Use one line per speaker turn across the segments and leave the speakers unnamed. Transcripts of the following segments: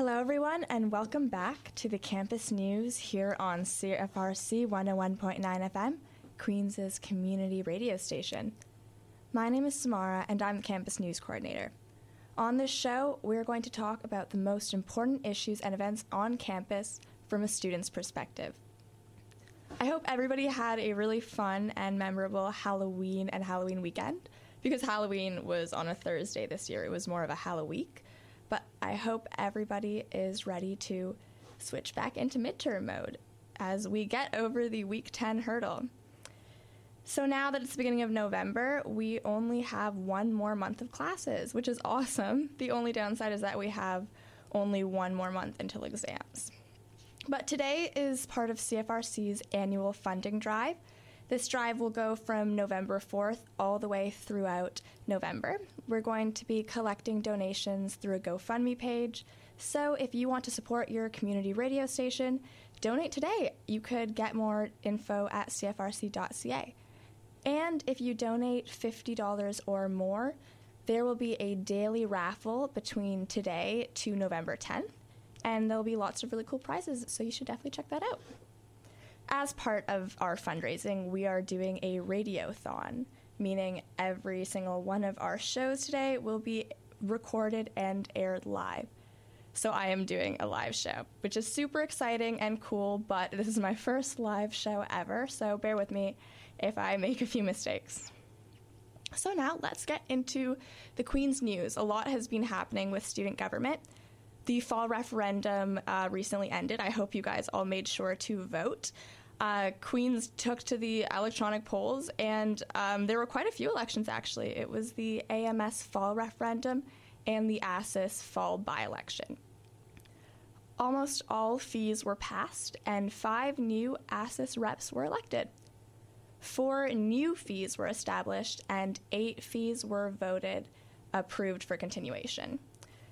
Hello, everyone, and welcome back to the campus news here on CFRC 101.9 FM, Queens' community radio station. My name is Samara, and I'm the campus news coordinator. On this show, we're going to talk about the most important issues and events on campus from a student's perspective. I hope everybody had a really fun and memorable Halloween and Halloween weekend because Halloween was on a Thursday this year. It was more of a Halloween. But I hope everybody is ready to switch back into midterm mode as we get over the week 10 hurdle. So now that it's the beginning of November, we only have one more month of classes, which is awesome. The only downside is that we have only one more month until exams. But today is part of CFRC's annual funding drive. This drive will go from November 4th all the way throughout November. We're going to be collecting donations through a GoFundMe page. So if you want to support your community radio station, donate today. You could get more info at cfrc.ca. And if you donate $50 or more, there will be a daily raffle between today to November 10th, and there'll be lots of really cool prizes, so you should definitely check that out as part of our fundraising, we are doing a radiothon, meaning every single one of our shows today will be recorded and aired live. So I am doing a live show, which is super exciting and cool, but this is my first live show ever, so bear with me if I make a few mistakes. So now let's get into the Queen's news. A lot has been happening with student government. The fall referendum uh, recently ended. I hope you guys all made sure to vote uh, Queens took to the electronic polls, and um, there were quite a few elections actually. It was the AMS fall referendum and the ASUS fall by election. Almost all fees were passed, and five new ASUS reps were elected. Four new fees were established, and eight fees were voted approved for continuation.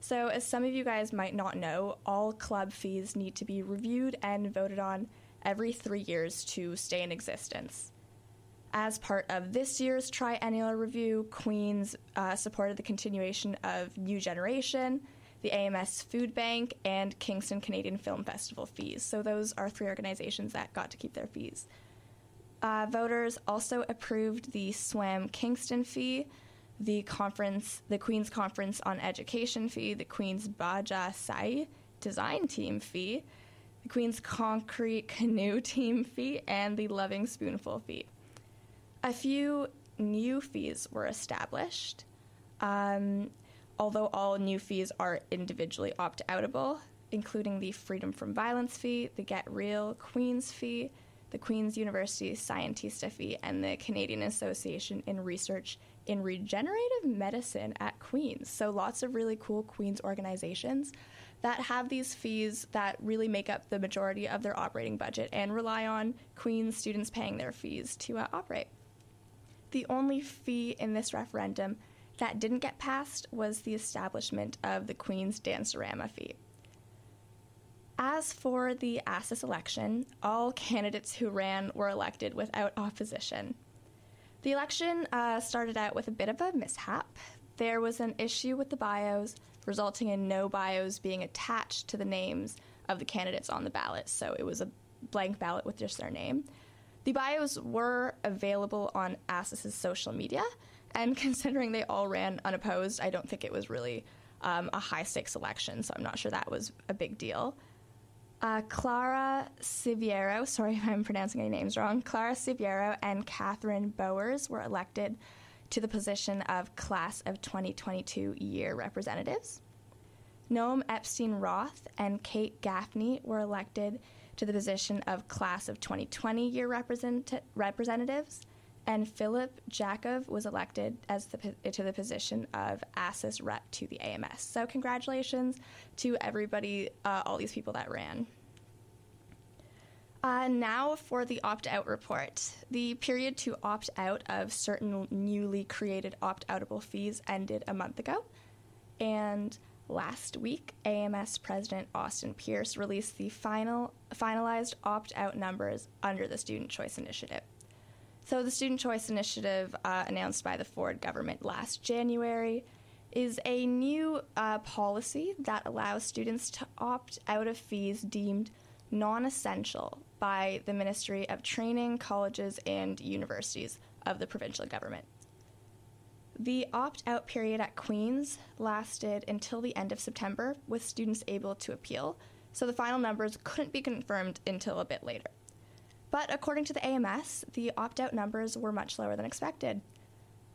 So, as some of you guys might not know, all club fees need to be reviewed and voted on every three years to stay in existence. As part of this year's triennial review, Queens uh, supported the continuation of New Generation, the AMS Food Bank, and Kingston Canadian Film Festival fees. So those are three organizations that got to keep their fees. Uh, voters also approved the SWAM Kingston fee, the conference, the Queen's Conference on Education fee, the Queen's Baja SAE Design Team fee, the Queen's Concrete Canoe Team fee, and the Loving Spoonful fee. A few new fees were established. Um, although all new fees are individually opt outable, including the Freedom from Violence fee, the Get Real Queen's fee, the Queen's University Scientista fee, and the Canadian Association in Research in Regenerative Medicine at Queen's. So lots of really cool Queen's organizations that have these fees that really make up the majority of their operating budget and rely on Queen's students paying their fees to uh, operate. The only fee in this referendum that didn't get passed was the establishment of the Queen's Dancerama fee. As for the ASUS election, all candidates who ran were elected without opposition. The election uh, started out with a bit of a mishap. There was an issue with the bios resulting in no bios being attached to the names of the candidates on the ballot. So it was a blank ballot with just their name. The bios were available on ASUS's social media, and considering they all ran unopposed, I don't think it was really um, a high stakes election, so I'm not sure that was a big deal. Uh, Clara Siviero, sorry if I'm pronouncing any names wrong, Clara Siviero and Catherine Bowers were elected to the position of Class of 2022 Year Representatives. Noam Epstein Roth and Kate Gaffney were elected to the position of Class of 2020 Year represent- Representatives, and Philip Jakov was elected as the, to the position of ASUS Rep to the AMS. So, congratulations to everybody, uh, all these people that ran. Uh, now for the opt out report. The period to opt out of certain newly created opt outable fees ended a month ago. And last week, AMS President Auston Pearce released the final finalized opt out numbers under the Student Choice Initiative. So, the Student Choice Initiative, uh, announced by the Ford government last January, is a new uh, policy that allows students to opt out of fees deemed non essential by the Ministry of Training, Colleges, and Universities of the provincial government. The opt out period at Queen's lasted until the end of September, with students able to appeal, so the final numbers couldn't be confirmed until a bit later. But according to the AMS, the opt out numbers were much lower than expected.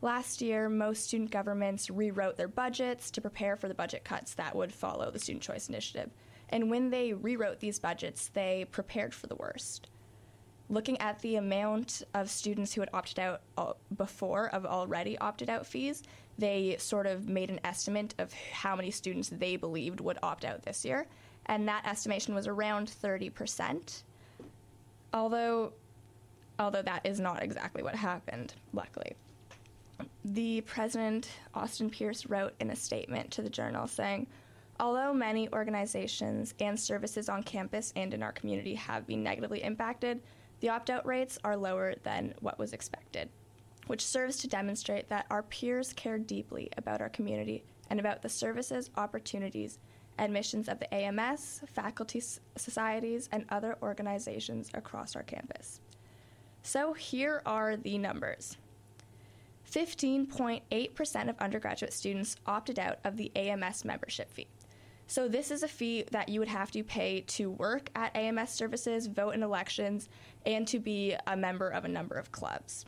Last year, most student governments rewrote their budgets to prepare for the budget cuts that would follow the Student Choice Initiative. And when they rewrote these budgets, they prepared for the worst. Looking at the amount of students who had opted out uh, before of already opted out fees, they sort of made an estimate of how many students they believed would opt out this year. And that estimation was around 30%. Although although that is not exactly what happened, luckily the president, Auston Pearce, wrote in a statement to the journal saying, Although many organizations and services on campus and in our community have been negatively impacted, the opt out rates are lower than what was expected, which serves to demonstrate that our peers care deeply about our community and about the services, opportunities, and missions of the AMS, faculty societies, and other organizations across our campus. So here are the numbers. 15.8% of undergraduate students opted out of the AMS membership fee. So, this is a fee that you would have to pay to work at AMS services, vote in elections, and to be a member of a number of clubs.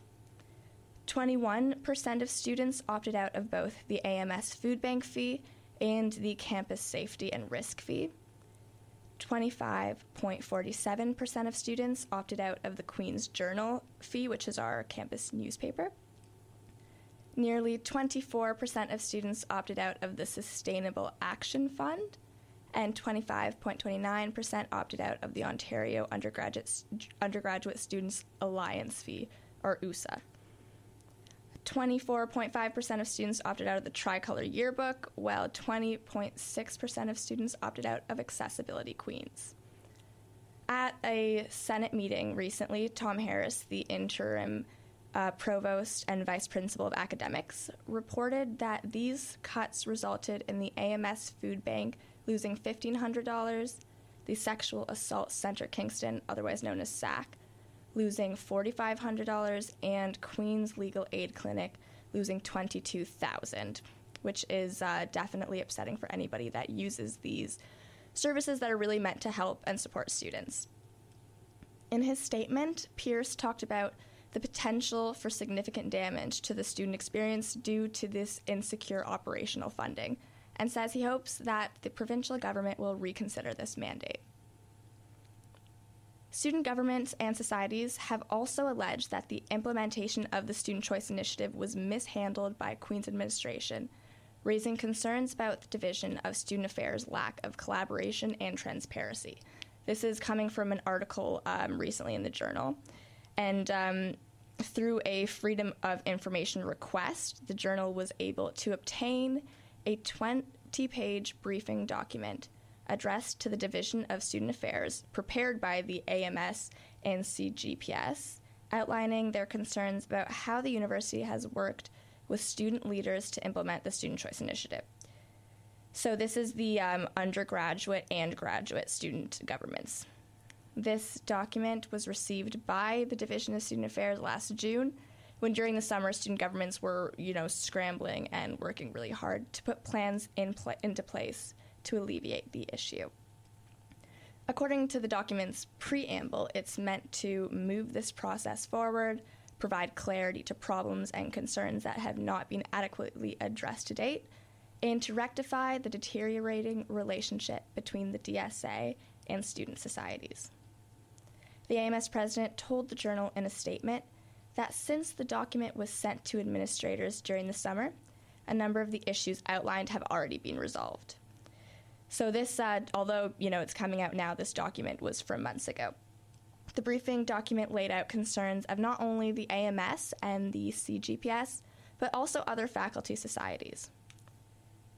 21% of students opted out of both the AMS food bank fee and the campus safety and risk fee. 25.47% of students opted out of the Queen's Journal fee, which is our campus newspaper. Nearly 24% of students opted out of the Sustainable Action Fund, and 25.29% opted out of the Ontario Undergraduate, Undergraduate Students Alliance fee, or USA. 24.5% of students opted out of the Tricolor Yearbook, while 20.6% of students opted out of Accessibility Queens. At a Senate meeting recently, Tom Harris, the interim uh, provost and vice principal of academics, reported that these cuts resulted in the AMS Food Bank losing $1,500, the Sexual Assault Center Kingston, otherwise known as SAC, losing $4,500, and Queen's Legal Aid Clinic losing $22,000, which is uh, definitely upsetting for anybody that uses these services that are really meant to help and support students. In his statement, Pearce talked about the potential for significant damage to the student experience due to this insecure operational funding, and says he hopes that the provincial government will reconsider this mandate. Student governments and societies have also alleged that the implementation of the Student Choice Initiative was mishandled by Queen's administration, raising concerns about the Division of Student Affairs' lack of collaboration and transparency. This is coming from an article um, recently in the journal. And um, through a Freedom of Information request, the journal was able to obtain a 20 page briefing document addressed to the Division of Student Affairs, prepared by the AMS and SGPS, outlining their concerns about how the university has worked with student leaders to implement the Student Choice Initiative. So, this is the um, undergraduate and graduate student governments. This document was received by the Division of Student Affairs last June, when during the summer student governments were, you know, scrambling and working really hard to put plans in pl- into place to alleviate the issue. According to the document's preamble, it's meant to move this process forward, provide clarity to problems and concerns that have not been adequately addressed to date, and to rectify the deteriorating relationship between the DSA and student societies. The AMS president told the journal in a statement that since the document was sent to administrators during the summer, a number of the issues outlined have already been resolved. So this, uh, although you know it's coming out now, this document was from months ago. The briefing document laid out concerns of not only the AMS and the SGPS, but also other faculty societies.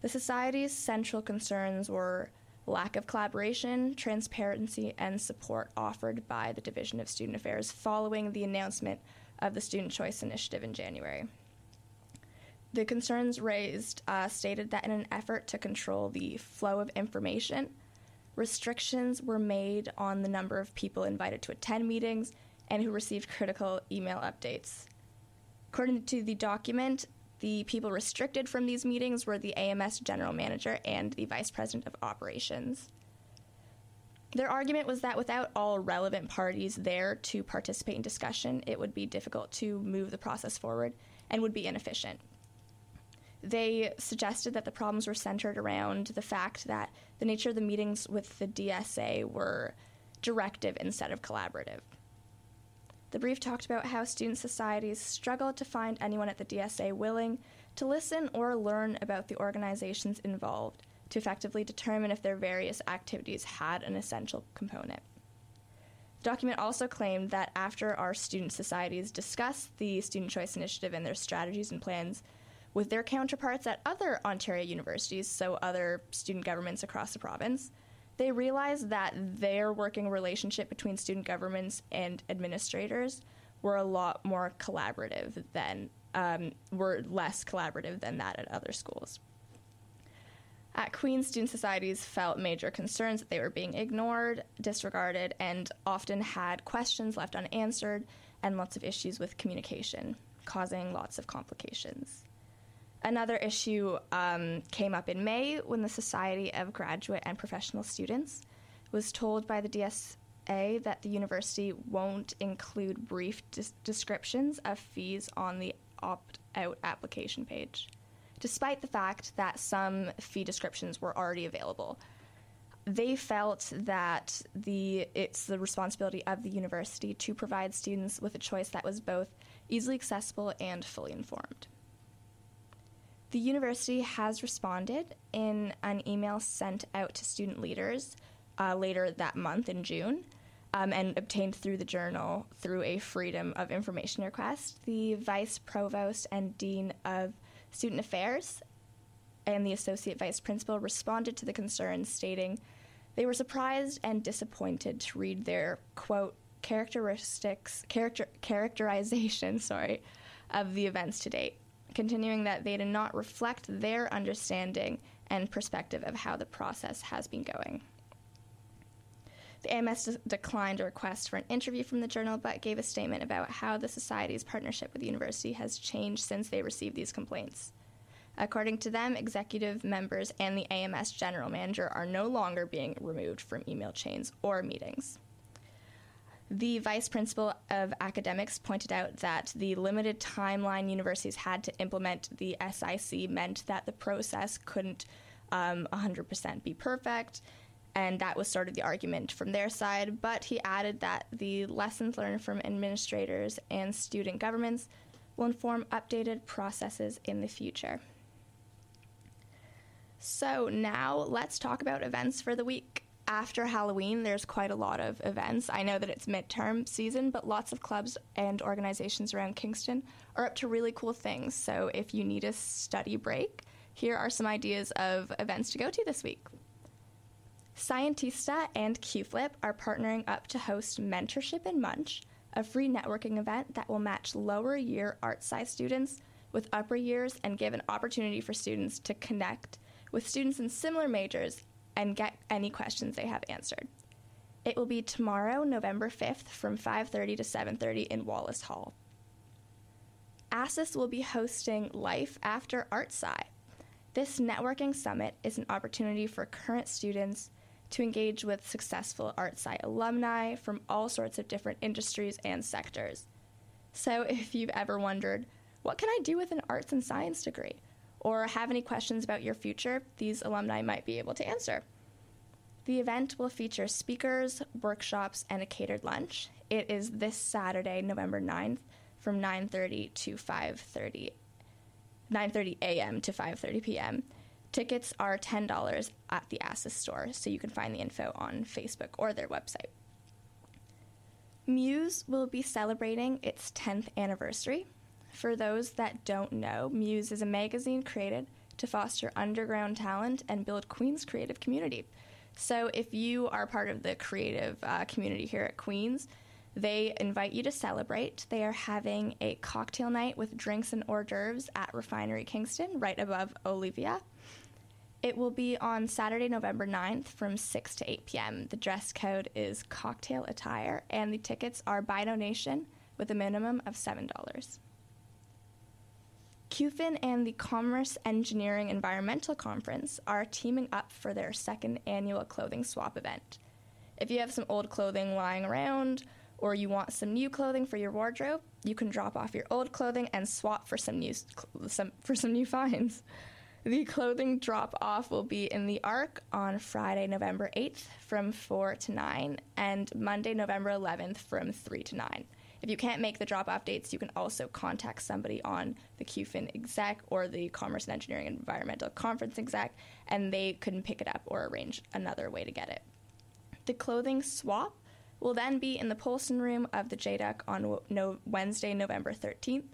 The society's central concerns were lack of collaboration, transparency, and support offered by the Division of Student Affairs following the announcement of the Student Choice Initiative in January. The concerns raised uh, stated that in an effort to control the flow of information, restrictions were made on the number of people invited to attend meetings and who received critical email updates. According to the document, the people restricted from these meetings were the AMS general manager and the vice president of operations. Their argument was that without all relevant parties there to participate in discussion, it would be difficult to move the process forward and would be inefficient. They suggested that the problems were centered around the fact that the nature of the meetings with the DSA were directive instead of collaborative. The brief talked about how student societies struggled to find anyone at the DSA willing to listen or learn about the organizations involved to effectively determine if their various activities had an essential component. The document also claimed that after our student societies discussed the Student Choice Initiative and their strategies and plans with their counterparts at other Ontario universities, so other student governments across the province, they realized that their working relationship between student governments and administrators were a lot more collaborative than um, were less collaborative than that at other schools. At Queen's, student societies felt major concerns that they were being ignored, disregarded, and often had questions left unanswered and lots of issues with communication, causing lots of complications. Another issue um, came up in May when the Society of Graduate and Professional Students was told by the DSA that the university won't include brief des- descriptions of fees on the opt out application page, despite the fact that some fee descriptions were already available. They felt that the it's the responsibility of the university to provide students with a choice that was both easily accessible and fully informed. The university has responded in an email sent out to student leaders uh, later that month in June um, and obtained through the journal through a Freedom of Information request. The vice provost and dean of student affairs and the associate vice principal responded to the concerns, stating they were surprised and disappointed to read their quote characteristics character characterization sorry of the events to date continuing that they did not reflect their understanding and perspective of how the process has been going. The AMS de- declined a request for an interview from the journal, but gave a statement about how the Society's partnership with the university has changed since they received these complaints. According to them, executive members and the AMS general manager are no longer being removed from email chains or meetings. The vice principal of academics pointed out that the limited timeline universities had to implement the SIC meant that the process couldn't um, 100% be perfect, and that was sort of the argument from their side. But he added that the lessons learned from administrators and student governments will inform updated processes in the future. So, now let's talk about events for the week after Halloween, there's quite a lot of events. I know that it's midterm season, but lots of clubs and organizations around Kingston are up to really cool things. So if you need a study break, here are some ideas of events to go to this week. Scientista and QFlip are partnering up to host Mentorship in Munch, a free networking event that will match lower year art sci students with upper years and give an opportunity for students to connect with students in similar majors and get any questions they have answered. It will be tomorrow, November 5th from 5:30 to 7:30 in Wallace Hall. ASUS will be hosting Life After Art Sci. This networking summit is an opportunity for current students to engage with successful Art Sci alumni from all sorts of different industries and sectors. So, if you've ever wondered, what can I do with an arts and science degree? Or have any questions about your future, these alumni might be able to answer. The event will feature speakers, workshops, and a catered lunch. It is this Saturday, November 9th from 9:30 to 5:30 9:30 a.m. to 5:30 p.m. Tickets are $10 at the ASUS store, so you can find the info on Facebook or their website. Muse will be celebrating its 10th anniversary. For those that don't know, Muse is a magazine created to foster underground talent and build Queen's creative community. So if you are part of the creative uh, community here at Queen's, They invite you to celebrate. They are having a cocktail night with drinks and hors d'oeuvres at Refinery Kingston, right above Olivia. It will be on Saturday, November 9th from 6 to 8 p.m. The dress code is cocktail attire, and the tickets are by donation with a minimum of $7. CUFIN and the Commerce Engineering Environmental Conference are teaming up for their second annual clothing swap event. If you have some old clothing lying around, or you want some new clothing for your wardrobe, you can drop off your old clothing and swap for some new some, for some new finds. The clothing drop off will be in the Arc on Friday, November 8th from 4 to 9, and Monday, November 11th from 3 to 9. If you can't make the drop off dates, you can also contact somebody on the QFIN exec or the Commerce and Engineering Environmental Conference exec, and they can pick it up or arrange another way to get it. The clothing swap will then be in the Polson Room of the JDUC on no- Wednesday, November 13th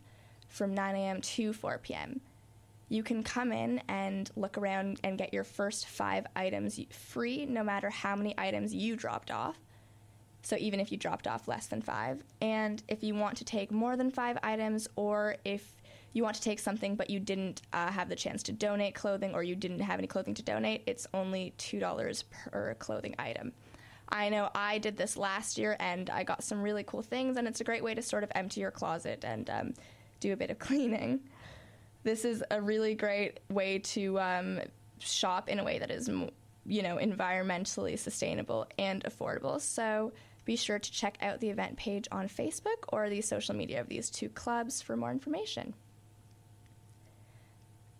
from 9 a.m. to 4 p.m. You can come in and look around and get your first five items free, no matter how many items you dropped off. So even if you dropped off less than five. And if you want to take more than five items, or if you want to take something but you didn't uh, have the chance to donate clothing or you didn't have any clothing to donate, it's only $2 per clothing item. I know I did this last year and I got some really cool things, and it's a great way to sort of empty your closet and um, do a bit of cleaning. This is a really great way to um, shop in a way that is, you know, environmentally sustainable and affordable. So be sure to check out the event page on Facebook or the social media of these two clubs for more information.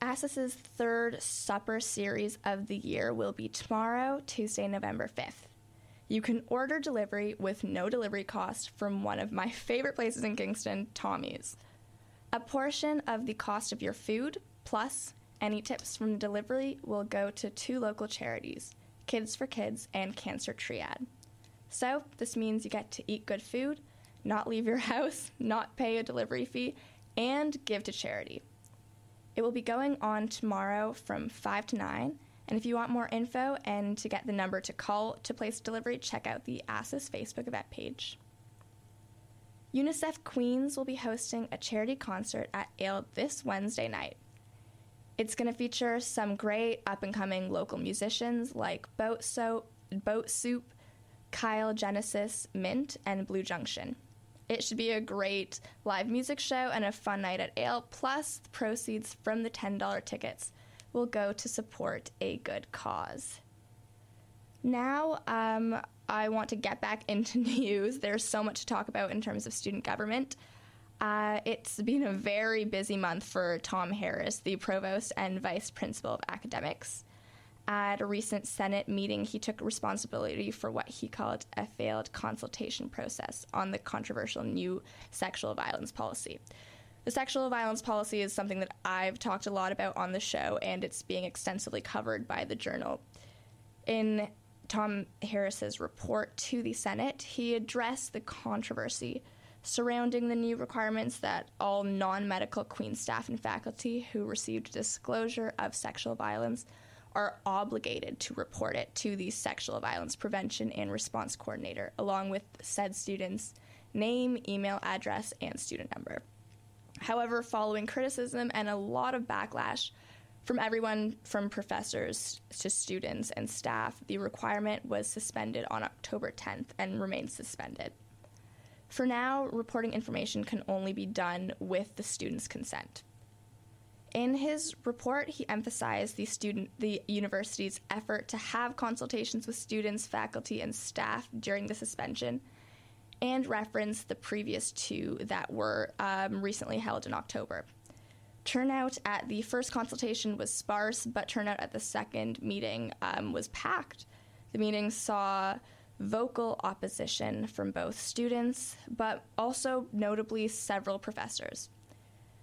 ASUS's third supper series of the year will be tomorrow, Tuesday, November 5th. You can order delivery with no delivery cost from one of my favorite places in Kingston, Tommy's. A portion of the cost of your food, plus any tips from the delivery, will go to two local charities Kids for Kids and Cancer Triad. So, this means you get to eat good food, not leave your house, not pay a delivery fee, and give to charity. It will be going on tomorrow from 5 to 9. And if you want more info and to get the number to call to place delivery, check out the ASUS Facebook event page. UNICEF Queens will be hosting a charity concert at Ale this Wednesday night. It's going to feature some great up and coming local musicians like Boat Boat Soup, Kyle Genesis, Mint, and Blue Junction. It should be a great live music show and a fun night at Ale. Plus, the proceeds from the $10 tickets will go to support a good cause. Now, um, I want to get back into news. There's so much to talk about in terms of student government. Uh, it's been a very busy month for Tom Harris, the provost and vice principal of academics. At a recent Senate meeting, he took responsibility for what he called a failed consultation process on the controversial new sexual violence policy. The sexual violence policy is something that I've talked a lot about on the show, and it's being extensively covered by the journal. In Tom Harris's report to the Senate, he addressed the controversy surrounding the new requirements that all non medical Queen staff and faculty who received disclosure of sexual violence are obligated to report it to the Sexual Violence Prevention and Response Coordinator, along with said student's name, email address, and student number. However, following criticism and a lot of backlash from everyone from professors to students and staff, the requirement was suspended on October 10th and remains suspended. For now, reporting information can only be done with the student's consent. In his report, he emphasized the student, the university's effort to have consultations with students, faculty, and staff during the suspension, and referenced the previous two that were um, recently held in October. Turnout at the first consultation was sparse, but turnout at the second meeting um, was packed. The meeting saw vocal opposition from both students, but also notably several professors.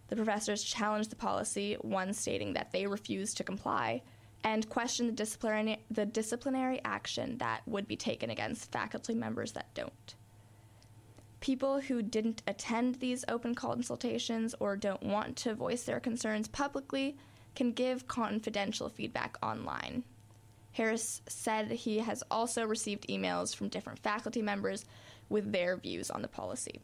The professors challenged the policy, one stating that they refused to comply, and questioned the disciplinary, the disciplinary action that would be taken against faculty members that don't. People who didn't attend these open consultations or don't want to voice their concerns publicly can give confidential feedback online. Harris said he has also received emails from different faculty members with their views on the policy.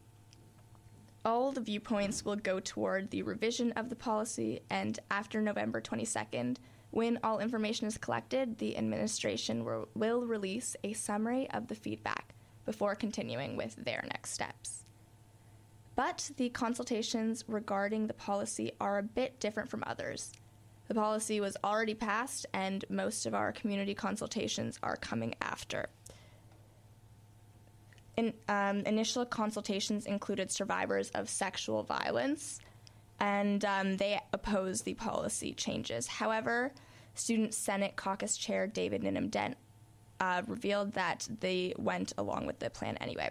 All the viewpoints will go toward the revision of the policy, and after November 22nd, when all information is collected, the administration will, will release a summary of the feedback before continuing with their next steps. But the consultations regarding the policy are a bit different from others. The policy was already passed, and most of our community consultations are coming after. In, um, initial consultations included survivors of sexual violence, and um, they opposed the policy changes. However, Student Senate Caucus Chair David Ninham Dent uh, revealed that they went along with the plan anyway.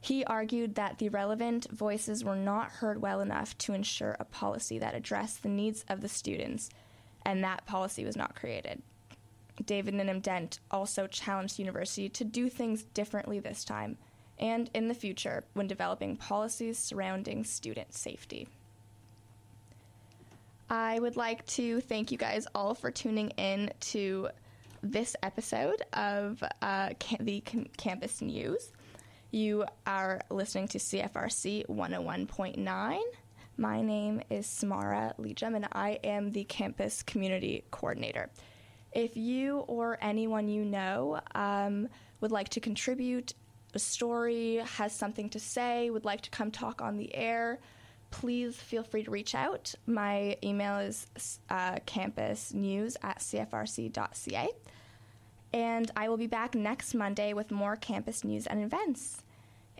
He argued that the relevant voices were not heard well enough to ensure a policy that addressed the needs of the students, and that policy was not created. David Ninham Dent also challenged the university to do things differently this time and in the future when developing policies surrounding student safety. I would like to thank you guys all for tuning in to this episode of uh, the Campus News. You are listening to CFRC 101.9. My name is Samara Lijam, and I am the Campus Community Coordinator. If you or anyone you know um, would like to contribute a story, has something to say, would like to come talk on the air, please feel free to reach out. My email is uh, campusnews at cfrc.ca. And I will be back next Monday with more campus news and events.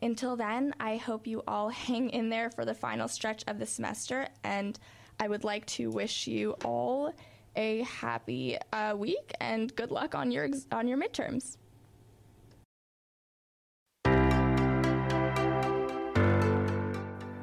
Until then, I hope you all hang in there for the final stretch of the semester, and I would like to wish you all a happy uh, week and good luck on your on your midterms.